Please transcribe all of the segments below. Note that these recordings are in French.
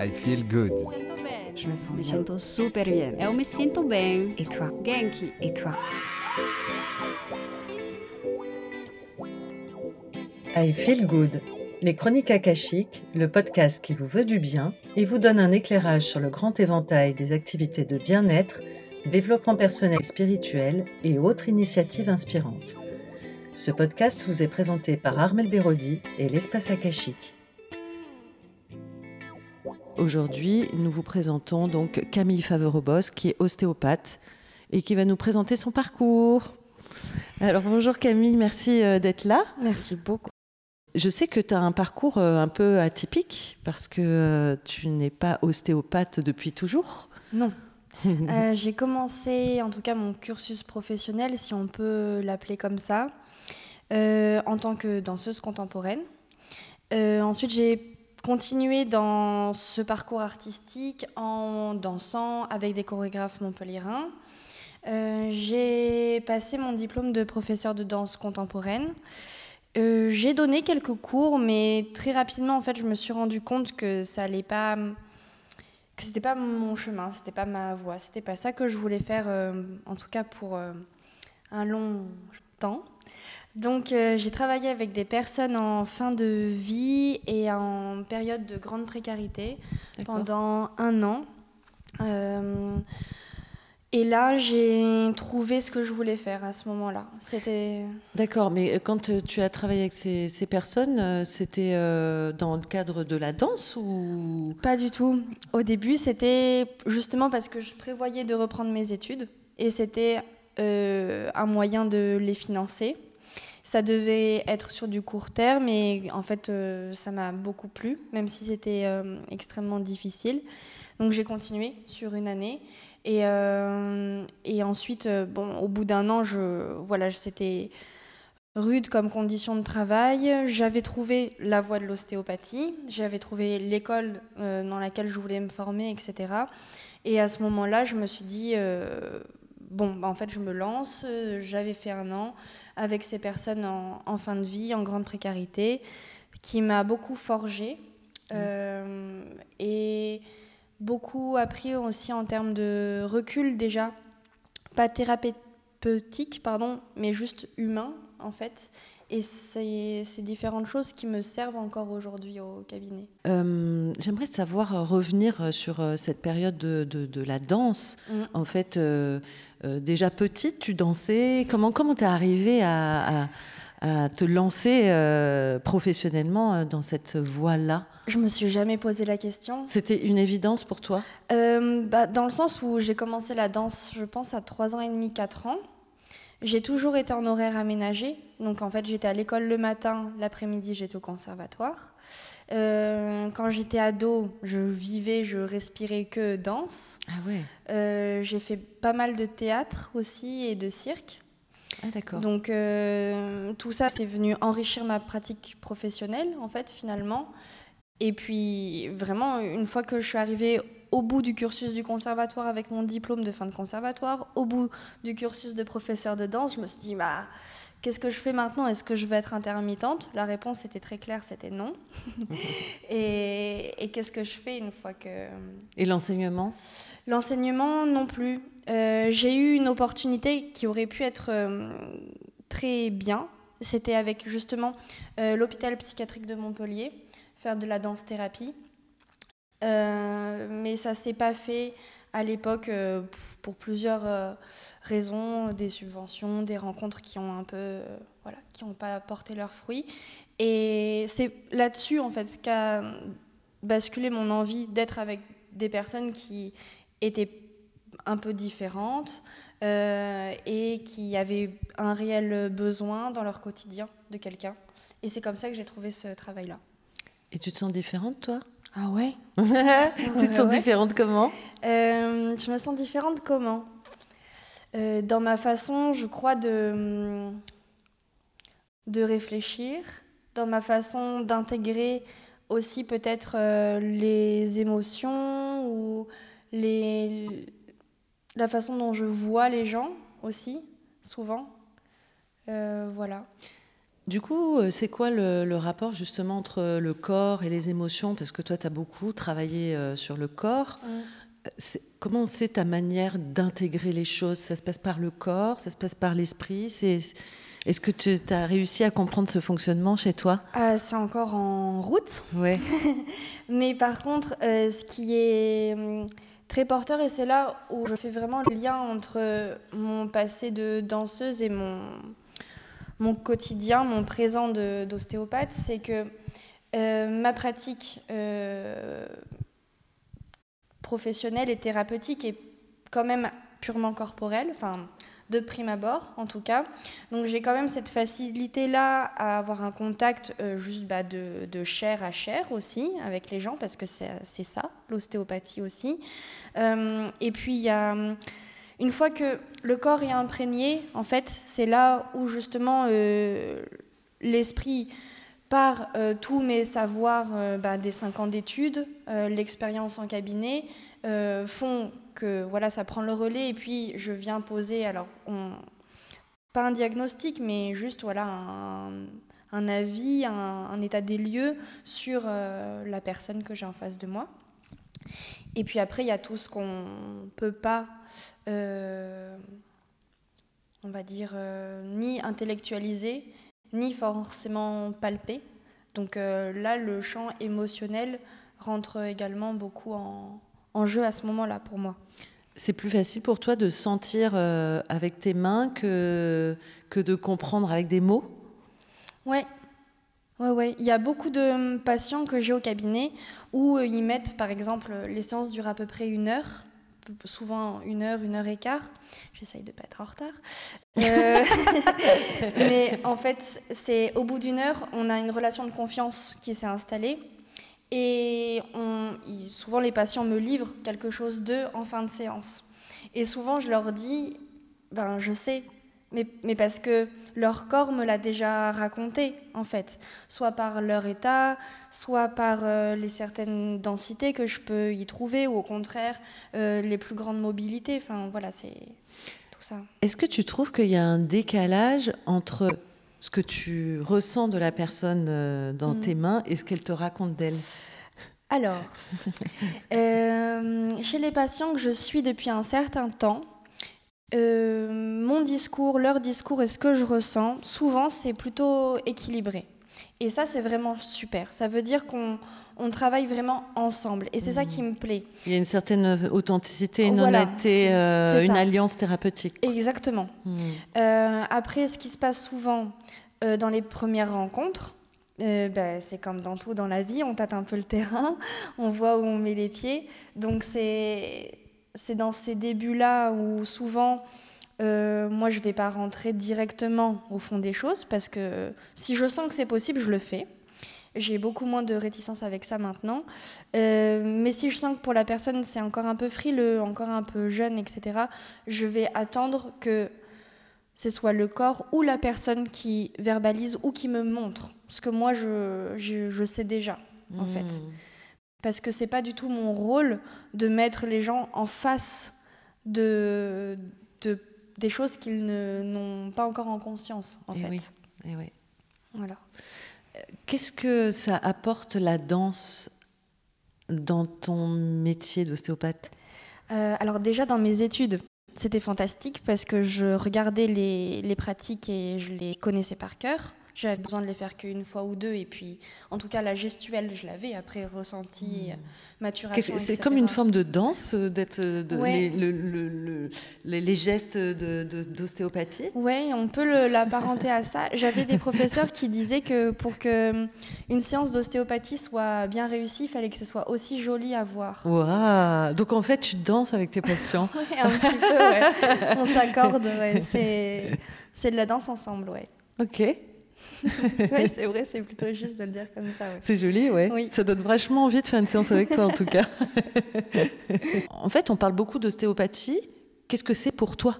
I feel good. Je me sens Me bien. sinto super bien. Eu me sinto bem. Et toi? Genki. Et toi? I Feel Good, les chroniques akashiques, le podcast qui vous veut du bien et vous donne un éclairage sur le grand éventail des activités de bien-être, développement personnel spirituel et autres initiatives inspirantes. Ce podcast vous est présenté par Armel Bérodi et l'Espace Akashique. Aujourd'hui, nous vous présentons donc Camille Faverobos, qui est ostéopathe et qui va nous présenter son parcours. Alors bonjour Camille, merci euh, d'être là. Merci beaucoup. Je sais que tu as un parcours euh, un peu atypique parce que euh, tu n'es pas ostéopathe depuis toujours. Non. Euh, j'ai commencé, en tout cas, mon cursus professionnel, si on peut l'appeler comme ça, euh, en tant que danseuse contemporaine. Euh, ensuite, j'ai continué dans ce parcours artistique en dansant avec des chorégraphes montpelliérains. Euh, j'ai passé mon diplôme de professeur de danse contemporaine. Euh, j'ai donné quelques cours, mais très rapidement, en fait, je me suis rendu compte que ça allait pas, que c'était pas mon chemin, c'était pas ma voie, c'était pas ça que je voulais faire, euh, en tout cas pour un long temps. Donc, euh, j'ai travaillé avec des personnes en fin de vie et en période de grande précarité pendant un an. Euh, et là, j'ai trouvé ce que je voulais faire à ce moment-là. C'était D'accord, mais euh, quand tu as travaillé avec ces, ces personnes, c'était dans le cadre de la danse ou? Pas du tout. Au début, c'était justement parce que je prévoyais de reprendre mes études et c'était euh, un moyen de les financer. Ça devait être sur du court terme et en fait, euh, ça m'a beaucoup plu, même si c'était euh, extrêmement difficile. Donc j'ai continué sur une année et, euh, et ensuite, bon, au bout d'un an, je, voilà, c'était rude comme condition de travail. J'avais trouvé la voie de l'ostéopathie, j'avais trouvé l'école dans laquelle je voulais me former, etc. Et à ce moment-là, je me suis dit, bon, bah, en fait, je me lance. Euh, J'avais fait un an avec ces personnes en, en fin de vie, en grande précarité, qui m'a beaucoup forgé euh, et beaucoup appris aussi en termes de recul déjà, pas thérapeutique, pardon, mais juste humain en fait. Et c'est ces différentes choses qui me servent encore aujourd'hui au cabinet. Euh, J'aimerais savoir revenir sur cette période de, de- de la danse. Mm. En fait, euh, déjà petite, tu dansais. Comment comment t'es arrivée à, à- à te lancer euh, professionnellement euh, dans cette voie-là? Je me suis jamais posé la question. C'était une évidence pour toi? Euh, bah, dans le sens où j'ai commencé la danse, je pense, à 3 ans et demi, 4 ans. J'ai toujours été en horaire aménagé. Donc, en fait, j'étais à l'école le matin, l'après-midi, j'étais au conservatoire. Euh, quand j'étais ado, je vivais, je respirais que danse. Ah ouais. Euh, j'ai fait pas mal de théâtre aussi et de cirque. Ah d'accord. Donc euh, tout ça, c'est venu enrichir ma pratique professionnelle, en fait, finalement. Et puis, vraiment, une fois que je suis arrivée au bout du cursus du conservatoire avec mon diplôme de fin de conservatoire, au bout du cursus de professeur de danse, je me suis dit, bah, qu'est-ce que je fais maintenant? Est-ce que je vais être intermittente? La réponse était très claire, c'était non. et et qu'est-ce que je fais une fois que... Et l'enseignement? L'enseignement non plus. Euh, j'ai eu une opportunité qui aurait pu être euh, très bien. C'était avec justement euh, l'hôpital psychiatrique de Montpellier, faire de la danse-thérapie. Mais ça s'est pas fait à l'époque euh, pour plusieurs euh, raisons, des subventions, des rencontres qui ont un peu, euh, voilà, qui n'ont pas porté leurs fruits. Et c'est là-dessus en fait qu'a basculé mon envie d'être avec des personnes qui étaient un peu différentes et qui avaient un réel besoin dans leur quotidien de quelqu'un. Et c'est comme ça que j'ai trouvé ce travail-là. Et tu te sens différente toi? Ah ouais Tu te sens différente comment? Euh, Je me sens différente comment? Euh, Dans ma façon, je crois, de, de réfléchir, dans ma façon d'intégrer aussi peut-être euh, les émotions ou les, la façon dont je vois les gens aussi, souvent. Voilà. Du coup, euh, c'est quoi le, rapport justement entre le corps et les émotions? Parce que toi, tu as beaucoup travaillé euh, sur le corps. Comment c'est ta manière d'intégrer les choses? Ça se passe par le corps Ça se passe par l'esprit? Est-ce que tu as réussi à comprendre ce fonctionnement chez toi? C'est encore en route. Ouais. Mais par contre, ce qui est hum, très porteur et c'est là où je fais vraiment le lien entre mon passé de danseuse et mon, mon quotidien, mon présent d'ostéopathe, c'est que euh, ma pratique euh, professionnelle et thérapeutique est quand même purement corporelle, enfin de prime abord en tout cas. Donc j'ai quand même cette facilité-là à avoir un contact euh, juste bah, de, de, chair à chair aussi avec les gens, parce que c'est ça, l'ostéopathie aussi. et puis il y a une fois que le corps est imprégné, en fait, c'est là où justement euh, l'esprit, par euh, tous mes savoirs euh, bah, des cinq ans d'études, l'expérience en cabinet, font que voilà, ça prend le relais et puis je viens poser, alors pas un diagnostic, mais juste voilà un, avis, un, un, état des lieux sur la personne que j'ai en face de moi. Et puis après, il y a tout ce qu'on ne peut pas, euh, on va dire, euh, ni intellectualiser, ni forcément palper. Donc euh, là, le champ émotionnel rentre également beaucoup en, en jeu à ce moment-là pour moi. C'est plus facile pour toi de sentir avec tes mains que, que de comprendre avec des mots? Ouais, Ouais, ouais. Il y a beaucoup de hum, patients que j'ai au cabinet où euh, ils mettent, par exemple, les séances durent à peu près une heure, souvent une heure, une heure et quart. J'essaye de ne pas être en retard. Euh, mais en fait, c'est au bout d'une heure, on a une relation de confiance qui s'est installée. Et souvent, les patients me livrent quelque chose d'eux en fin de séance. Et souvent, je leur dis, ben, je sais, mais, mais parce que leur corps me l'a déjà raconté, en fait, soit par leur état, soit par euh, les certaines densités que je peux y trouver, ou au contraire, euh, les plus grandes mobilités. Enfin, voilà, c'est tout ça. Est-ce que tu trouves qu'il y a un décalage entre ce que tu ressens de la personne euh, dans mm. tes mains et ce qu'elle te raconte d'elle? Alors, chez les patients que je suis depuis un certain temps, euh, mon discours, leur discours et ce que je ressens, souvent c'est plutôt équilibré. Et ça, c'est vraiment super. Ça veut dire qu'on on travaille vraiment ensemble. Et c'est ça qui me plaît. Il y a une certaine authenticité, une honnêteté, euh, une alliance thérapeutique. Exactement. Hmm. Euh, après, ce qui se passe souvent dans les premières rencontres, ben, c'est comme dans tout dans la vie, on tâte un peu le terrain, on voit où on met les pieds. Donc c'est c'est dans ces débuts-là où souvent, euh, moi, je ne vais pas rentrer directement au fond des choses parce que si je sens que c'est possible, je le fais. J'ai beaucoup moins de réticence avec ça maintenant. Euh, mais si je sens que pour la personne, c'est encore un peu frileux, encore un peu jeune, etc., je vais attendre que ce soit le corps ou la personne qui verbalise ou qui me montre. Ce que moi, je, je, sais déjà, en fait. Parce que c'est pas du tout mon rôle de mettre les gens en face de, de des choses qu'ils n'ont pas encore en conscience, en et fait. Oui. Et oui. Voilà. Qu'est-ce que ça apporte la danse dans ton métier d'ostéopathe? Euh, Alors déjà dans mes études, c'était fantastique parce que je regardais les, les pratiques et je les connaissais par cœur. J'avais besoin de les faire qu'une fois ou deux. Et puis, en tout cas, la gestuelle, je l'avais après ressenti, mmh. maturation. C'est comme une forme de danse, euh, d'être euh, les, le, les, gestes d'ostéopathie? Oui, on peut l'apparenter à ça. J'avais des professeurs qui disaient que pour qu'une hum, séance d'ostéopathie soit bien réussie, il fallait que ce soit aussi joli à voir. Waouh Donc en fait, tu danses avec tes patients Oui, un petit peu, ouais. On s'accorde, ouais. C'est de la danse ensemble, ouais. Ok. oui, c'est vrai, c'est plutôt juste de le dire comme ça. C'est joli, ouais. Oui. Ça donne vachement envie de faire une séance avec toi, en tout cas. en fait, on parle beaucoup d'ostéopathie. Qu'est-ce que c'est pour toi?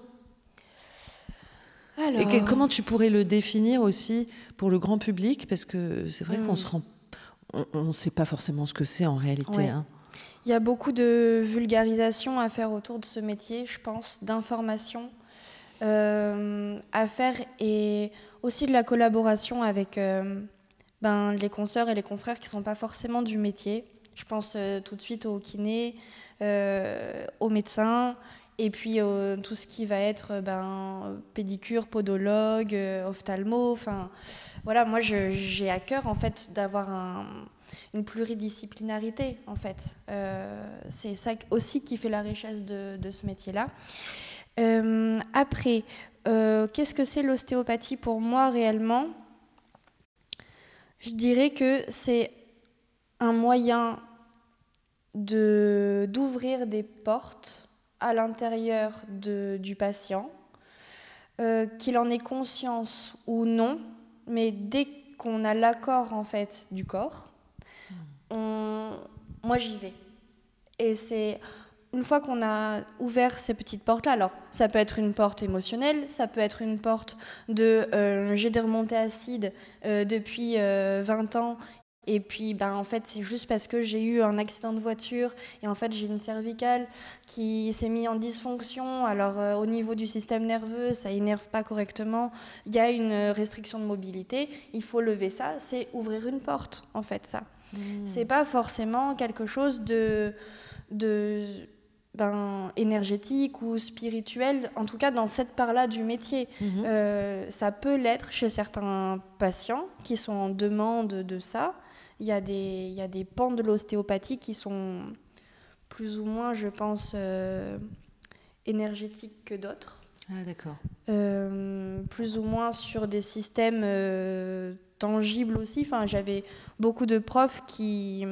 Alors... Et comment tu pourrais le définir aussi pour le grand public? Parce que c'est vrai qu'on hmm. se rend, on ne sait pas forcément ce que c'est en réalité. Hein. Il y a beaucoup de vulgarisation à faire autour de ce métier, je pense, d'information euh, à faire et aussi de la collaboration avec ben, les consoeurs et les confrères qui ne sont pas forcément du métier. Je pense tout de suite aux kinés, aux médecins, et puis tout ce qui va être ben, pédicure, podologue, ophtalmo. Enfin, voilà, moi j'ai à cœur en fait d'avoir un, une pluridisciplinarité en fait. Euh, c'est ça aussi qui fait la richesse de, ce métier-là. Euh, après, euh, qu'est-ce que c'est l'ostéopathie pour moi réellement? Je dirais que c'est un moyen d'ouvrir des portes à l'intérieur du patient, qu'il en ait conscience ou non, mais dès qu'on a l'accord en fait du corps, moi j'y vais. Et c'est une fois qu'on a ouvert ces petites portes-là, alors ça peut être une porte émotionnelle, ça peut être une porte de euh, j'ai des remontées acides euh, depuis 20 euh, ans et puis, ben, en fait, c'est juste parce que j'ai eu un accident de voiture et en fait, j'ai une cervicale qui s'est mise en dysfonction. Alors, au niveau du système nerveux, ça énerve pas correctement. Il y a une restriction de mobilité. Il faut lever ça. C'est ouvrir une porte, en fait, ça. Hmm. C'est pas forcément quelque chose de, de ben, énergétique ou spirituel, en tout cas dans cette part-là du métier. Mhm. Euh, ça peut l'être chez certains patients qui sont en demande de ça. Il y a des, il y a des pans de l'ostéopathie qui sont plus ou moins, je pense, euh, énergétiques que d'autres. Ah, d'accord. Euh, plus ou moins sur des systèmes tangible aussi. Enfin, j'avais beaucoup de profs qui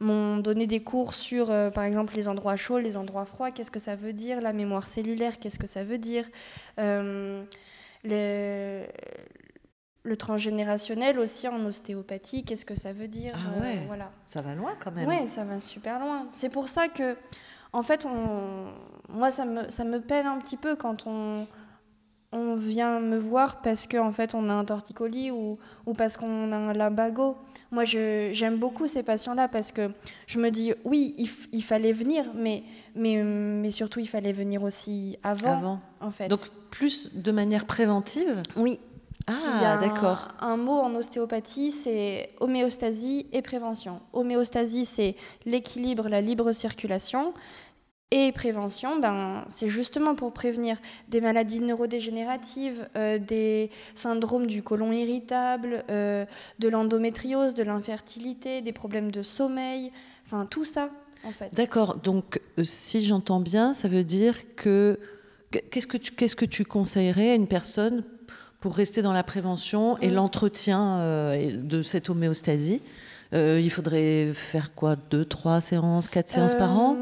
m'ont donné des cours sur, euh, par exemple, les endroits chauds, les endroits froids, qu'est-ce que ça veut dire, la mémoire cellulaire, qu'est-ce que ça veut dire, euh, le, transgénérationnel aussi en ostéopathie, qu'est-ce que ça veut dire? Ah ouais, voilà. ça va loin quand même. Oui, ça va super loin. C'est pour ça que, en fait, on, moi, ça me, ça me peine un petit peu quand on on vient me voir parce qu'en en fait on a un torticolis ou, ou parce qu'on a un lumbago. Moi j'aime beaucoup ces patients-là parce que je me dis oui il, fallait venir mais, mais, mais surtout il fallait venir aussi avant, avant. en fait. Donc plus de manière préventive Oui. Ah d'accord. Un, un, mot en ostéopathie c'est homéostasie et prévention. Homéostasie c'est l'équilibre, la libre circulation. Et prévention, ben, c'est justement pour prévenir des maladies neurodégénératives, euh, des syndromes du côlon irritable, euh, de l'endométriose, de l'infertilité, des problèmes de sommeil, enfin tout ça en fait. D'accord, donc euh, si j'entends bien, ça veut dire que qu'est-ce que tu, qu'est-ce que tu conseillerais à une personne pour rester dans la prévention et mmh. l'entretien de cette homéostasie? Il faudrait faire quoi? Deux, trois séances, quatre séances par an?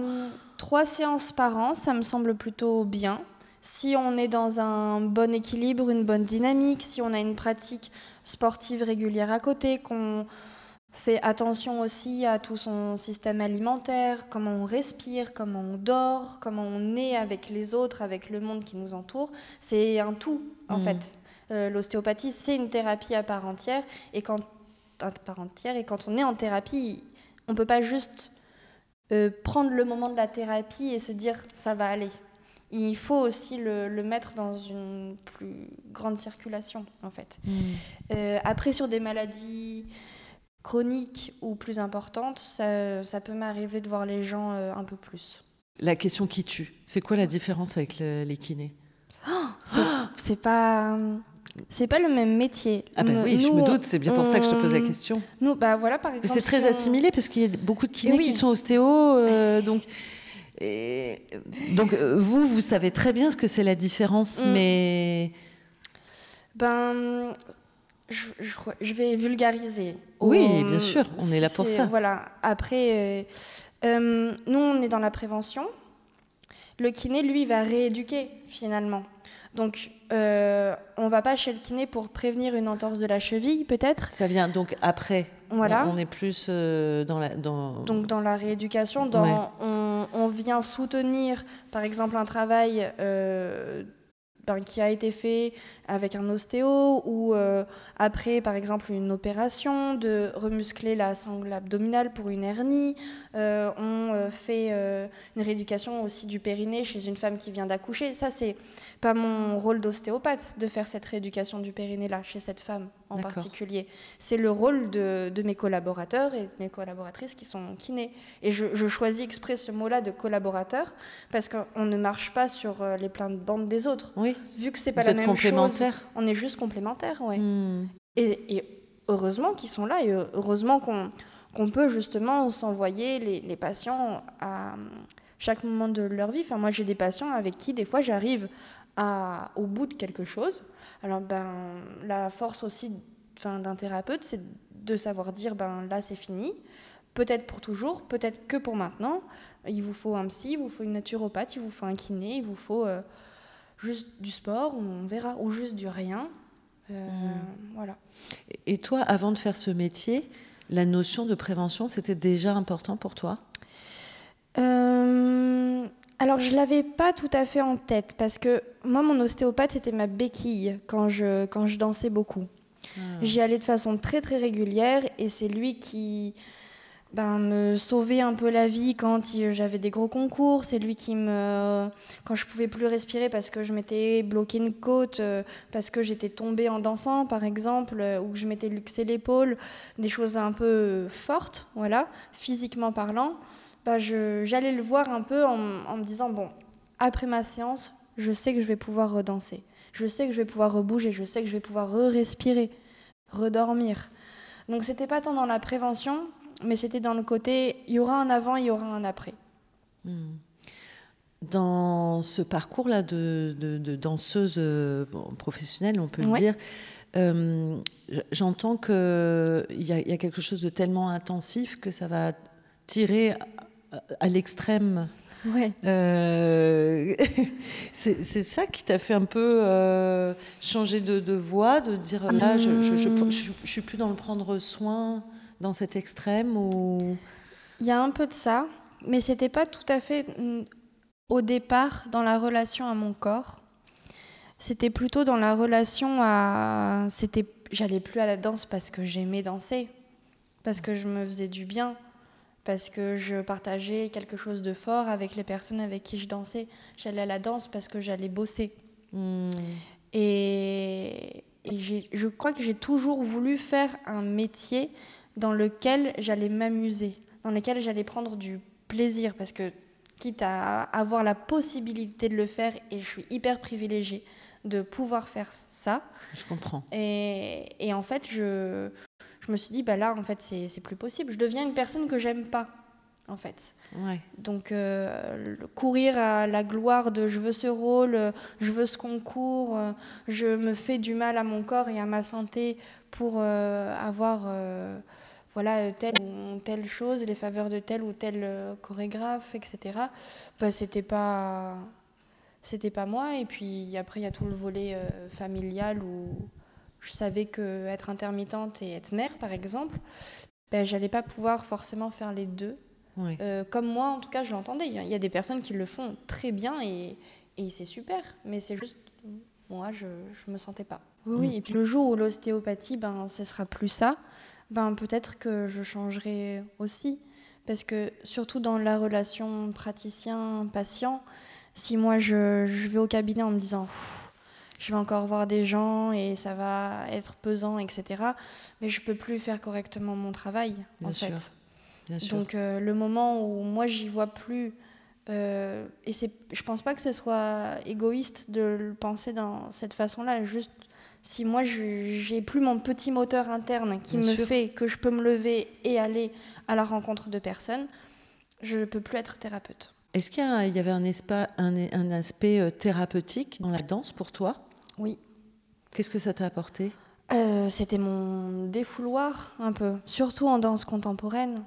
Trois séances par an, ça me semble plutôt bien. Si on est dans un bon équilibre, une bonne dynamique, si on a une pratique sportive régulière à côté, qu'on fait attention aussi à tout son système alimentaire, comment on respire, comment on dort, comment on est avec les autres, avec le monde qui nous entoure, c'est un tout en mmh. fait. Euh, l'ostéopathie, c'est une thérapie à part entière et quand à part entière et quand on est en thérapie, on peut pas juste euh, prendre le moment de la thérapie et se dire ça va aller. Il faut aussi le, mettre dans une plus grande circulation, en fait. Hmm. Euh, après, sur des maladies chroniques ou plus importantes, ça, peut m'arriver de voir les gens euh, un peu plus. La question qui tue, c'est quoi la différence avec les kinés? Oh, C'est pas c'est pas le même métier. Ah ben oui, je me doute, c'est bien pour ça que je te pose la question. Nous, bah voilà, par exemple. C'est très assimilé parce qu'il y a beaucoup de kinés qui sont ostéo, euh, donc. Et, donc euh, vous, vous savez très bien ce que c'est la différence, mm. mais. Ben, je, je, vais vulgariser. Oui, bien sûr, on est là pour ça. Voilà. Après, euh, nous, on est dans la prévention. Le kiné, lui, va rééduquer finalement. Donc, euh, on va pas chez le kiné pour prévenir une entorse de la cheville, peut-être? Ça vient donc après. Voilà. On, est plus euh, dans la. Dans... Donc, dans la rééducation, dans, on, vient soutenir, par exemple, un travail euh, ben, qui a été fait avec un ostéo ou euh, après, par exemple, une opération de remuscler la sangle abdominale pour une hernie. Euh, on euh, fait une rééducation aussi du périnée chez une femme qui vient d'accoucher. Ça, c'est pas mon rôle d'ostéopathe de faire cette rééducation du périnée-là chez cette femme en particulier. C'est le rôle de, mes collaborateurs et de mes collaboratrices qui sont kinés. Et je, je choisis exprès ce mot-là de collaborateur parce qu'on ne marche pas sur les plans de bande des autres. Oui. Vu que c'est pas la même chose, on est juste complémentaires, ouais. Hmm. Et, heureusement qu'ils sont là et heureusement qu'on peut justement s'envoyer les, les, patients à chaque moment de leur vie. Enfin, moi, j'ai des patients avec qui, des fois, j'arrive au bout de quelque chose. Alors, ben, la force aussi d'un thérapeute, c'est de savoir dire, ben, là, c'est fini. Peut-être pour toujours, peut-être que pour maintenant. Il vous faut un psy, il vous faut une naturopathe, il vous faut un kiné, il vous faut... Euh, juste du sport, on verra, ou juste du rien. Euh, mmh. Voilà. Et toi, avant de faire ce métier, la notion de prévention, c'était déjà important pour toi? Euh, Alors, je ne l'avais pas tout à fait en tête, parce que moi, mon ostéopathe, c'était ma béquille quand je, quand je dansais beaucoup. Ah. J'y allais de façon très, très régulière, et c'est lui qui ben, me sauver un peu la vie quand j'avais des gros concours. C'est lui qui me. Quand je pouvais plus respirer parce que je m'étais bloqué une côte, euh, parce que j'étais tombée en dansant, par exemple, euh, ou que je m'étais luxé l'épaule, des choses un peu fortes, voilà, physiquement parlant. Ben, j'allais le voir un peu en, en, me disant bon, après ma séance, je sais que je vais pouvoir redanser. Je sais que je vais pouvoir rebouger. Je sais que je vais pouvoir re-respirer, redormir. Donc, c'était pas tant dans la prévention mais c'était dans le côté, il y aura un avant, il y aura un après. Hmm. Dans ce parcours-là de, danseuse euh, professionnelle, on peut le dire, euh, j'entends qu'il y, y, a quelque chose de tellement intensif que ça va tirer à, l'extrême. Ouais. Euh, c'est ça qui t'a fait un peu changer de, voix, de dire là, je ne suis plus dans le prendre soin dans cet extrême ou... Il y a un peu de ça, mais c'était pas tout à fait mm, au départ dans la relation à mon corps. C'était plutôt dans la relation à. C'était, j'allais plus à la danse parce que j'aimais danser, parce que je me faisais du bien, parce que je partageais quelque chose de fort avec les personnes avec qui je dansais. J'allais à la danse parce que j'allais bosser. Hmm. Et, et je crois que j'ai toujours voulu faire un métier dans lequel j'allais m'amuser, dans lequel j'allais prendre du plaisir, parce que quitte à avoir la possibilité de le faire, et je suis hyper privilégiée de pouvoir faire ça. Je comprends. Et, et en fait, je, je me suis dit, bah là, en fait, c'est plus possible. Je deviens une personne que j'aime pas, en fait. Ouais. Donc, euh, courir à la gloire de je veux ce rôle, je veux ce concours, je me fais du mal à mon corps et à ma santé pour euh, avoir euh, voilà, telle ou telle chose, les faveurs de tel ou tel chorégraphe, etc. Bah, c'était pas c'était pas moi et puis après il y a tout le volet familial où je savais que être intermittente et être mère par exemple ben, j'allais pas pouvoir forcément faire les deux. Comme moi en tout cas je l'entendais. Il y a des personnes qui le font très bien et, et c'est super mais c'est juste moi je je me sentais pas. Oui, mm. et puis le jour où l'ostéopathie ben ce sera plus ça ben, peut-être que je changerai aussi. Parce que surtout dans la relation praticien-patient, si moi je, je, vais au cabinet en me disant je vais encore voir des gens et ça va être pesant, etc. Mais je peux plus faire correctement mon travail, en fait. Bien sûr. Donc euh, le moment où moi j'y vois plus, euh, et c'est, je pense pas que ce soit égoïste de le penser dans cette façon-là, juste si moi j'ai plus mon petit moteur interne qui me fait que je peux me lever et aller à la rencontre de personnes, je ne peux plus être thérapeute. Est-ce qu'il y, avait un, un, aspect euh, thérapeutique dans la danse pour toi? Oui. Qu'est-ce que ça t'a apporté? Euh, C'était mon défouloir un peu, surtout en danse contemporaine.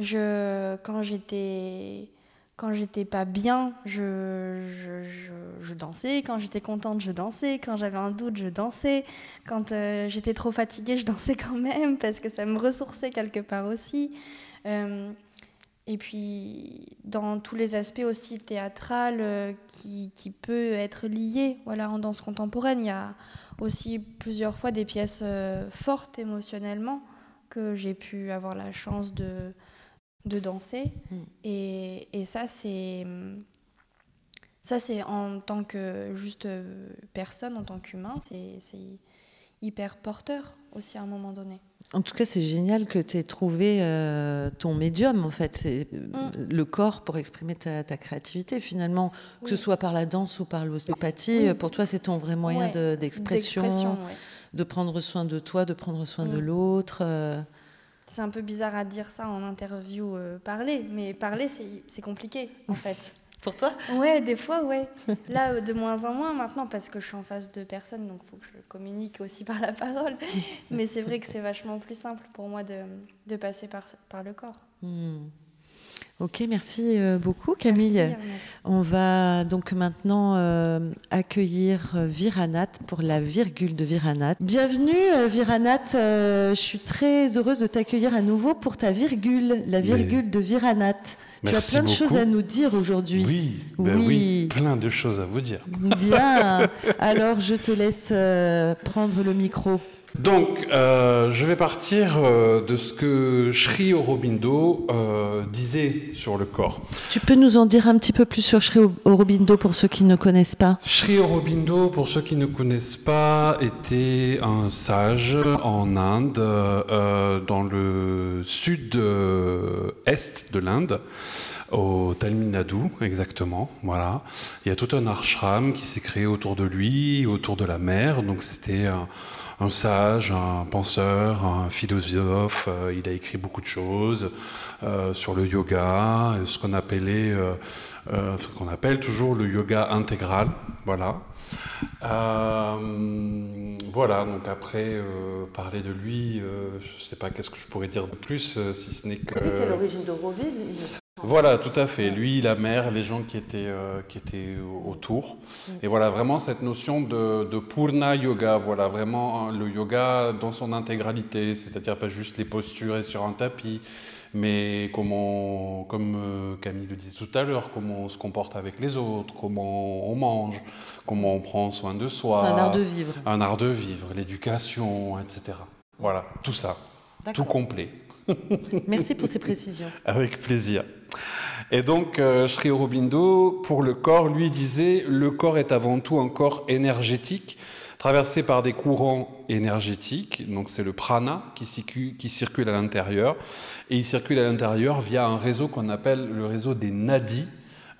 Je, quand j'étais quand j'étais pas bien, je, je, je, dansais. Quand j'étais contente, je dansais. Quand j'avais un doute, je dansais. Quand euh, j'étais trop fatiguée, je dansais quand même parce que ça me ressourçait quelque part aussi. Euh, Et puis, dans tous les aspects aussi théâtral euh, qui, qui, peut être lié voilà, en danse contemporaine, il y a aussi plusieurs fois des pièces euh, fortes émotionnellement que j'ai pu avoir la chance de, de danser. Mm. Et, et, ça, c'est... Ça, c'est en tant que juste personne, en tant qu'humain, c'est hyper porteur aussi à un moment donné. En tout cas, c'est génial que tu aies trouvé euh, ton médium, en fait. C'est mm. le corps pour exprimer ta, créativité, finalement. Que ce soit par la danse ou par l'ostéopathie, pour toi, c'est ton vrai moyen d'expression, de, prendre soin de toi, de prendre soin de mm. l'autre. Euh. C'est un peu bizarre à dire ça en interview, euh, parler, mais parler, c'est compliqué, en fait. Pour toi? Ouais, des fois, ouais. Là, de moins en moins maintenant, parce que je suis en face de personnes, donc il faut que je communique aussi par la parole. Mais c'est vrai que c'est vachement plus simple pour moi de, de passer par, par le corps. Hmm. Ok, merci euh, beaucoup Camille. On va donc maintenant euh, accueillir euh, Viranat pour la virgule de Viranat. Bienvenue Viranat, je suis très heureuse de t'accueillir à nouveau pour ta virgule, la virgule de Viranat. tu as plein de choses à nous dire aujourd'hui. Oui, ben oui. oui, plein de choses à vous dire. Bien, alors je te laisse prendre le micro. Donc, euh, je vais partir euh, de ce que Sri Aurobindo euh, disait sur le corps. Tu peux nous en dire un petit peu plus sur Sri Aurobindo pour ceux qui ne connaissent pas? Sri Aurobindo, pour ceux qui ne connaissent pas, était un sage en Inde, dans le sud-est de l'Inde au Tamil Nadu, exactement. Voilà. Il y a tout un ashram qui s'est créé autour de lui, autour de la mer. Donc c'était un, un sage, un penseur, un philosophe. Euh, il a écrit beaucoup de choses euh, sur le yoga, ce qu'on appelait, euh, ce qu'on appelle toujours le yoga intégral. Voilà. voilà, donc après, parler de lui, je ne sais pas qu'est-ce que je pourrais dire de plus, si ce n'est que... C'est lui l'origine d'Auroville voilà, tout à fait. Lui, la mère, les gens qui étaient, euh, qui étaient autour. Mm. Et voilà, vraiment cette notion de, Purna Yoga, voilà, vraiment hein, le yoga dans son intégralité, c'est-à-dire pas juste les postures et sur un tapis, mais comment, comme euh, Camille le disait tout à l'heure, comment on se comporte avec les autres, comment on mange, comment on prend soin de soi. C'est un art de vivre. Un art de vivre, l'éducation, etc. Voilà, tout ça, tout complet. Merci pour ces précisions. Avec plaisir. Et donc, euh, Sri Aurobindo, pour le corps, lui disait le corps est avant tout un corps énergétique, traversé par des courants énergétiques. Donc, c'est le prana qui circule, à l'intérieur. Et il circule à l'intérieur via un réseau qu'on appelle le réseau des nadis,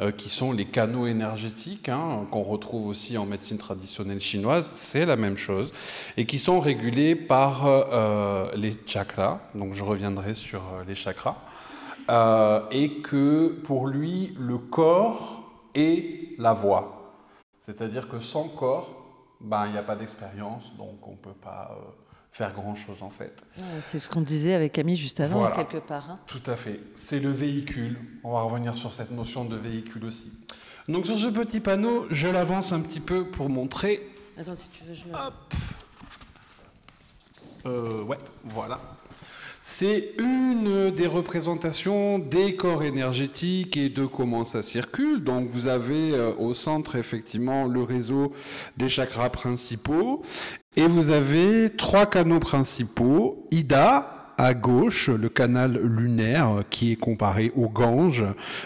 euh, qui sont les canaux énergétiques, hein, qu'on retrouve aussi en médecine traditionnelle chinoise, c'est la même chose, et qui sont régulés par euh, les chakras, donc je reviendrai sur euh, les chakras, et que pour lui, le corps est la voix. C'est-à-dire que sans corps, ben, il n'y a pas d'expérience, donc on ne peut pas faire grand-chose en fait. C'est ce qu'on disait avec Camille juste avant, quelque part. Hein. Tout à fait. C'est le véhicule. On va revenir sur cette notion de véhicule aussi. Donc sur ce petit panneau, je l'avance un petit peu pour montrer. Attends, si tu veux, je le... Hop. Euh, ouais, voilà. C'est une des représentations des corps énergétiques et de comment ça circule. Donc vous avez euh, au centre effectivement le réseau des chakras principaux et vous avez trois canaux principaux. Ida, à gauche, le canal lunaire qui est comparé au Gange.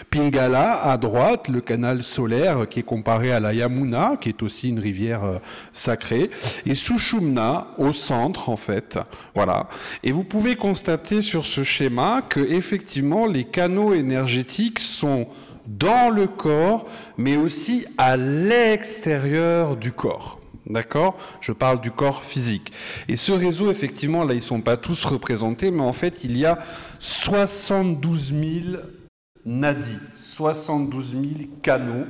Pingala, à droite, le canal solaire qui est comparé à la Yamuna, qui est aussi une rivière euh, sacrée. Et Sushumna, au centre, en fait. Voilà. Et vous pouvez constater sur ce schéma que, effectivement, les canaux énergétiques sont dans le corps, mais aussi à l'extérieur du corps. D'accord? Je parle du corps physique. Et ce réseau, effectivement, là, ils ne sont pas tous représentés, mais en fait, il y a 72 000 nadis, 72 000 canaux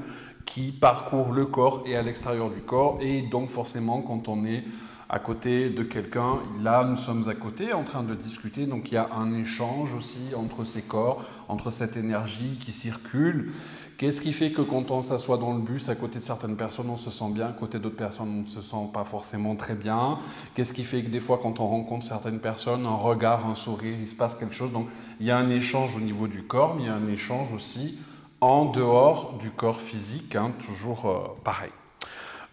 qui parcourent le corps et à l'extérieur du corps. Et donc, forcément, quand on est à côté de quelqu'un, là, nous sommes à côté en train de discuter. Donc, il y a un échange aussi entre ces corps, entre cette énergie qui circule Qu'est-ce qui fait que quand on s'assoit dans le bus, à côté de certaines personnes, on se sent bien, à côté d'autres personnes, on ne se sent pas forcément très bien? Qu'est-ce qui fait que des fois, quand on rencontre certaines personnes, un regard, un sourire, il se passe quelque chose? Donc, il y a un échange au niveau du corps, mais il y a un échange aussi en dehors du corps physique, hein, toujours euh, pareil.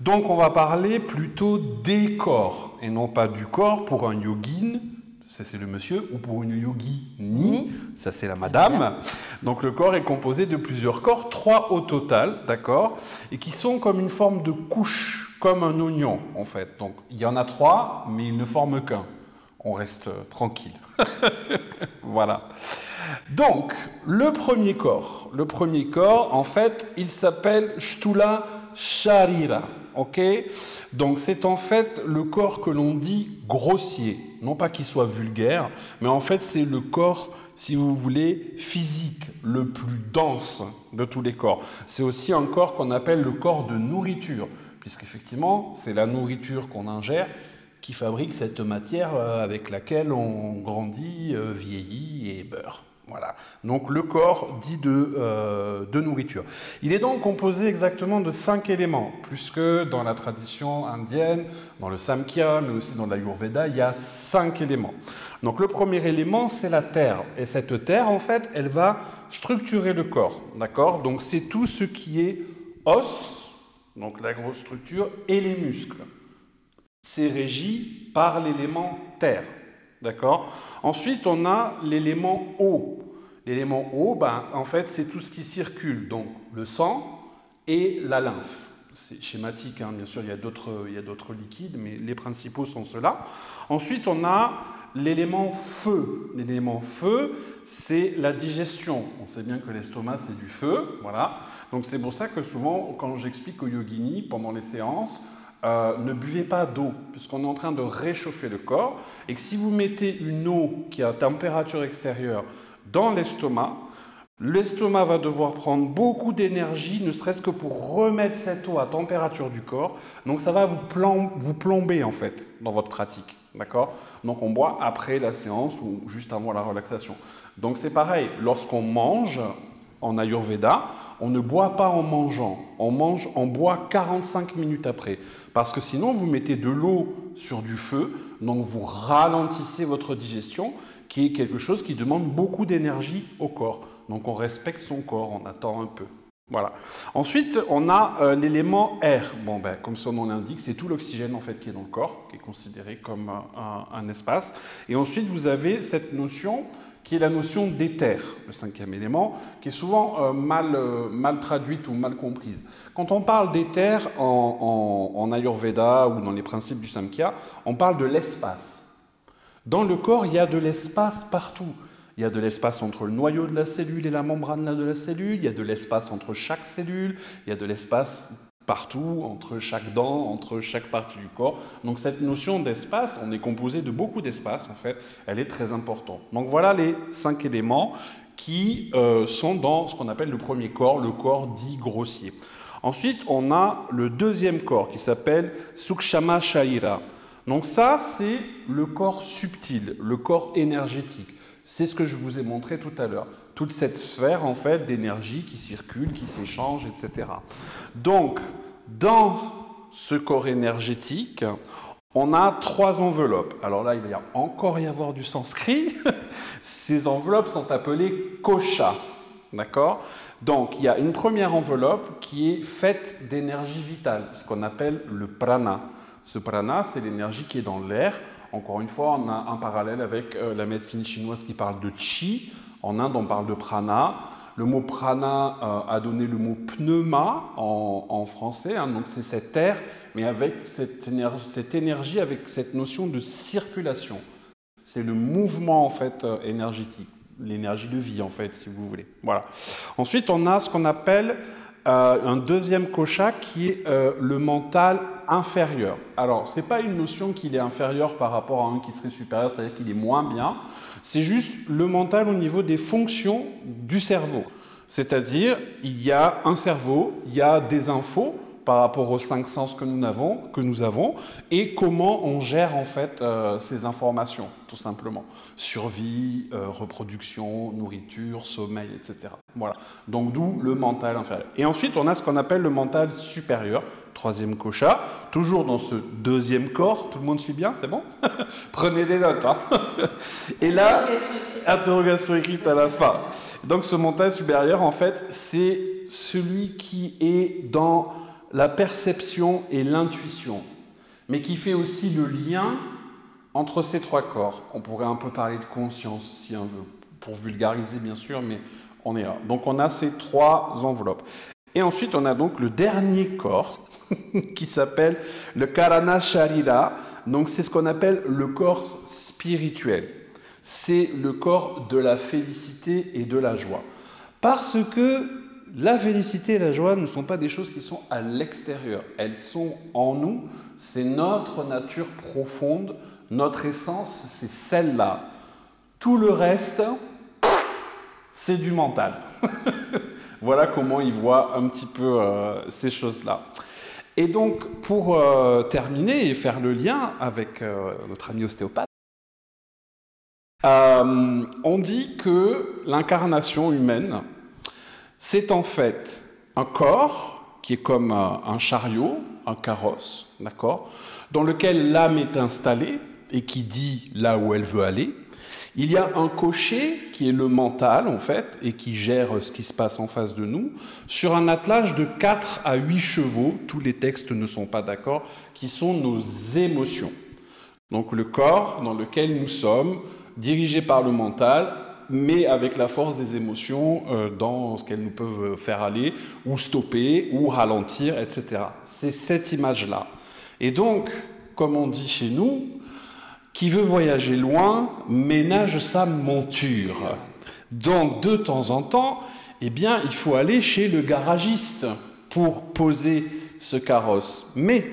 Donc, on va parler plutôt des corps et non pas du corps pour un yogin ça c'est le monsieur, ou pour une yogini, ça c'est la madame. Donc le corps est composé de plusieurs corps, trois au total, d'accord, et qui sont comme une forme de couche, comme un oignon en fait. Donc il y en a trois, mais ils ne forment qu'un. On reste euh, tranquille. voilà. Donc le premier corps, le premier corps, en fait, il s'appelle Shtula Sharira. Ok? Donc c'est en fait le corps que l'on dit grossier. Non pas qu'il soit vulgaire, mais en fait c'est le corps, si vous voulez, physique, le plus dense de tous les corps. C'est aussi un corps qu'on appelle le corps de nourriture, puisqu'effectivement c'est la nourriture qu'on ingère qui fabrique cette matière euh, avec laquelle on grandit, euh, vieillit et beurre. Voilà. Donc le corps dit euh, de, nourriture. Il est donc composé exactement de cinq éléments, plus que dans la tradition indienne, dans le Samkhya, mais aussi dans l'Ayurveda, il y a cinq éléments. Donc le premier élément, c'est la terre. Et cette terre, en fait, elle va structurer le corps. D'accord? Donc c'est tout ce qui est os, donc la grosse structure, et les muscles. C'est régi par l'élément terre. D'accord Ensuite, on a l'élément eau. L'élément eau, ben, en fait, c'est tout ce qui circule, donc le sang et la lymphe. C'est schématique, hein. bien sûr, il y a d'autres liquides, mais les principaux sont ceux-là. Ensuite, on a l'élément feu. L'élément feu, c'est la digestion. On sait bien que l'estomac, c'est du feu, voilà. Donc c'est pour ça que souvent, quand j'explique aux yoginis pendant les séances, euh, ne buvez pas d'eau, puisqu'on est en train de réchauffer le corps, et que si vous mettez une eau qui est à température extérieure dans l'estomac, l'estomac va devoir prendre beaucoup d'énergie, ne serait-ce que pour remettre cette eau à température du corps. Donc ça va vous, vous plomber en fait dans votre pratique. D'accord? Donc on boit après la séance ou juste avant la relaxation. Donc c'est pareil, lorsqu'on mange, en Ayurveda, on ne boit pas en mangeant, on mange, on boit 45 minutes après. Parce que sinon, vous mettez de l'eau sur du feu, donc vous ralentissez votre digestion, qui est quelque chose qui demande beaucoup d'énergie au corps. Donc on respecte son corps, on attend un peu. Voilà. Ensuite, on a euh, l'élément air. Bon, ben, comme son nom l'indique, c'est tout l'oxygène en fait qui est dans le corps, qui est considéré comme un espace. Et ensuite, vous avez cette notion qui est la notion d'éther, le cinquième élément, qui est souvent euh, mal, euh, mal, traduite ou mal comprise. Quand on parle d'éther en, en, Ayurveda ou dans les principes du Samkhya, on parle de l'espace. Dans le corps, il y a de l'espace partout. Il y a de l'espace entre le noyau de la cellule et la membrane de la cellule, il y a de l'espace entre chaque cellule, il y a de l'espace partout, entre chaque dent, entre chaque partie du corps. Donc cette notion d'espace, on est composé de beaucoup d'espace en fait, elle est très importante. Donc voilà les cinq éléments qui euh, sont dans ce qu'on appelle le premier corps, le corps dit grossier. Ensuite, on a le deuxième corps qui s'appelle Sukshama Shaira. Donc ça, c'est le corps subtil, le corps énergétique. C'est ce que je vous ai montré tout à l'heure. Toute cette sphère en fait d'énergie qui circule, qui s'échange, etc. Donc, dans ce corps énergétique, on a trois enveloppes. Alors là, il va y encore y avoir du sanskrit. Ces enveloppes sont appelées kosha. D'accord? Donc, il y a une première enveloppe qui est faite d'énergie vitale, ce qu'on appelle le prana. Ce prana, c'est l'énergie qui est dans l'air. Encore une fois, on a un parallèle avec euh, la médecine chinoise qui parle de chi. En Inde, on parle de prana. Le mot prana euh, a donné le mot pneuma en, français, hein. donc c'est cette air, mais avec cette énergie, avec cette notion de circulation. C'est le mouvement en fait euh, énergétique, l'énergie de vie en fait, si vous voulez. Voilà. Ensuite, on a ce qu'on appelle un deuxième kocha qui est le mental inférieur. Alors, ce n'est pas une notion qu'il est inférieur par rapport à un qui serait supérieur, c'est-à-dire qu'il est moins bien. C'est juste le mental au niveau des fonctions du cerveau. C'est-à-dire, il y a un cerveau, il y a des infos, par rapport aux cinq sens que nous avons, que nous avons et comment on gère en fait euh, ces informations, tout simplement. Survie, euh, reproduction, nourriture, sommeil, etc. Voilà. Donc d'où le mental inférieur. Et ensuite, on a ce qu'on appelle le mental supérieur, troisième cocha, toujours dans ce deuxième corps. Tout le monde suit bien, c'est bon Prenez des notes. Hein et là, interrogation écrite à la fin. Donc ce mental supérieur, en fait, c'est celui qui est dans la perception et l'intuition, mais qui fait aussi le lien entre ces trois corps. On pourrait un peu parler de conscience si on veut, pour vulgariser bien sûr, mais on est là. Donc on a ces trois enveloppes. Et ensuite on a donc le dernier corps qui s'appelle le Karana Sharira. Donc c'est ce qu'on appelle le corps spirituel. C'est le corps de la félicité et de la joie. Parce que la félicité et la joie ne sont pas des choses qui sont à l'extérieur, elles sont en nous, c'est notre nature profonde, notre essence, c'est celle-là. Tout le reste, c'est du mental. voilà comment il voit un petit peu euh, ces choses-là. Et donc, pour euh, terminer et faire le lien avec euh, notre ami ostéopathe, on dit que l'incarnation humaine, c'est en fait un corps qui est comme un chariot, un carrosse, d'accord, dans lequel l'âme est installée et qui dit là où elle veut aller. Il y a un cocher qui est le mental en fait et qui gère ce qui se passe en face de nous sur un attelage de 4 à 8 chevaux, tous les textes ne sont pas d'accord, qui sont nos émotions. Donc le corps dans lequel nous sommes, dirigé par le mental, mais avec la force des émotions euh, dans ce qu'elles nous peuvent faire aller, ou stopper, ou ralentir, etc. C'est cette image-là. Et donc, comme on dit chez nous, qui veut voyager loin ménage sa monture. Donc, de temps en temps, eh bien, il faut aller chez le garagiste pour poser ce carrosse. Mais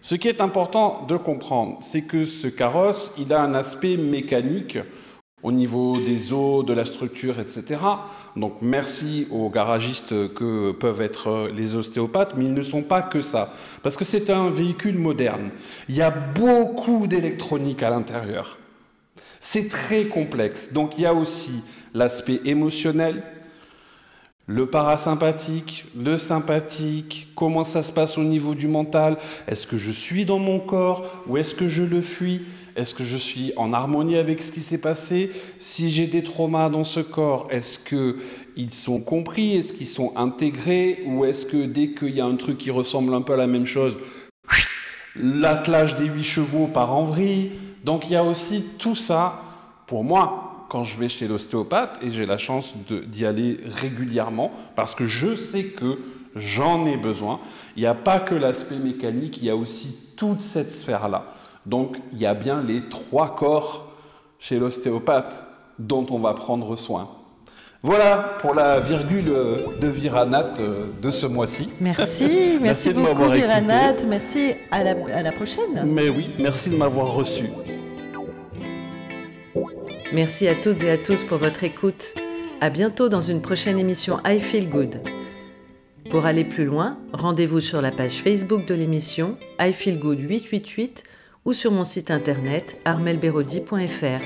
ce qui est important de comprendre, c'est que ce carrosse, il a un aspect mécanique au niveau des eaux, de la structure, etc. Donc merci aux garagistes que peuvent être les ostéopathes, mais ils ne sont pas que ça, parce que c'est un véhicule moderne. Il y a beaucoup d'électronique à l'intérieur. C'est très complexe. Donc il y a aussi l'aspect émotionnel, le parasympathique, le sympathique, comment ça se passe au niveau du mental, est-ce que je suis dans mon corps ou est-ce que je le fuis? Est-ce que je suis en harmonie avec ce qui s'est passé? Si j'ai des traumas dans ce corps, est-ce qu'ils sont compris? Est-ce qu'ils sont intégrés? Ou est-ce que dès qu'il y a un truc qui ressemble un peu à la même chose, l'attelage des huit chevaux part en vrille? Donc il y a aussi tout ça, pour moi, quand je vais chez l'ostéopathe, et j'ai la chance d'y aller régulièrement, parce que je sais que j'en ai besoin, il n'y a pas que l'aspect mécanique, il y a aussi toute cette sphère-là. Donc il y a bien les trois corps chez l'ostéopathe dont on va prendre soin. Voilà pour la virgule de Viranat euh, de ce mois-ci. Merci, merci, beaucoup Viranat, merci à la, à la prochaine. Mais oui, merci de m'avoir reçu. Merci à toutes et à tous pour votre écoute. À bientôt dans une prochaine émission I Feel Good. Pour aller plus loin, rendez-vous sur la page Facebook de l'émission I Feel Good 888 ou sur mon site internet armelberodi.fr.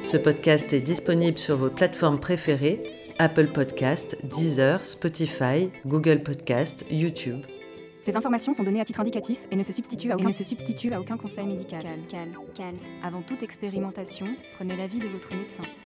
Ce podcast est disponible sur vos plateformes préférées Apple Podcast, Deezer, Spotify, Google Podcast, YouTube. Ces informations sont données à titre indicatif et ne se substituent à aucun, se substituent à aucun conseil médical. Cal, cal, cal. Avant toute expérimentation, prenez l'avis de votre médecin.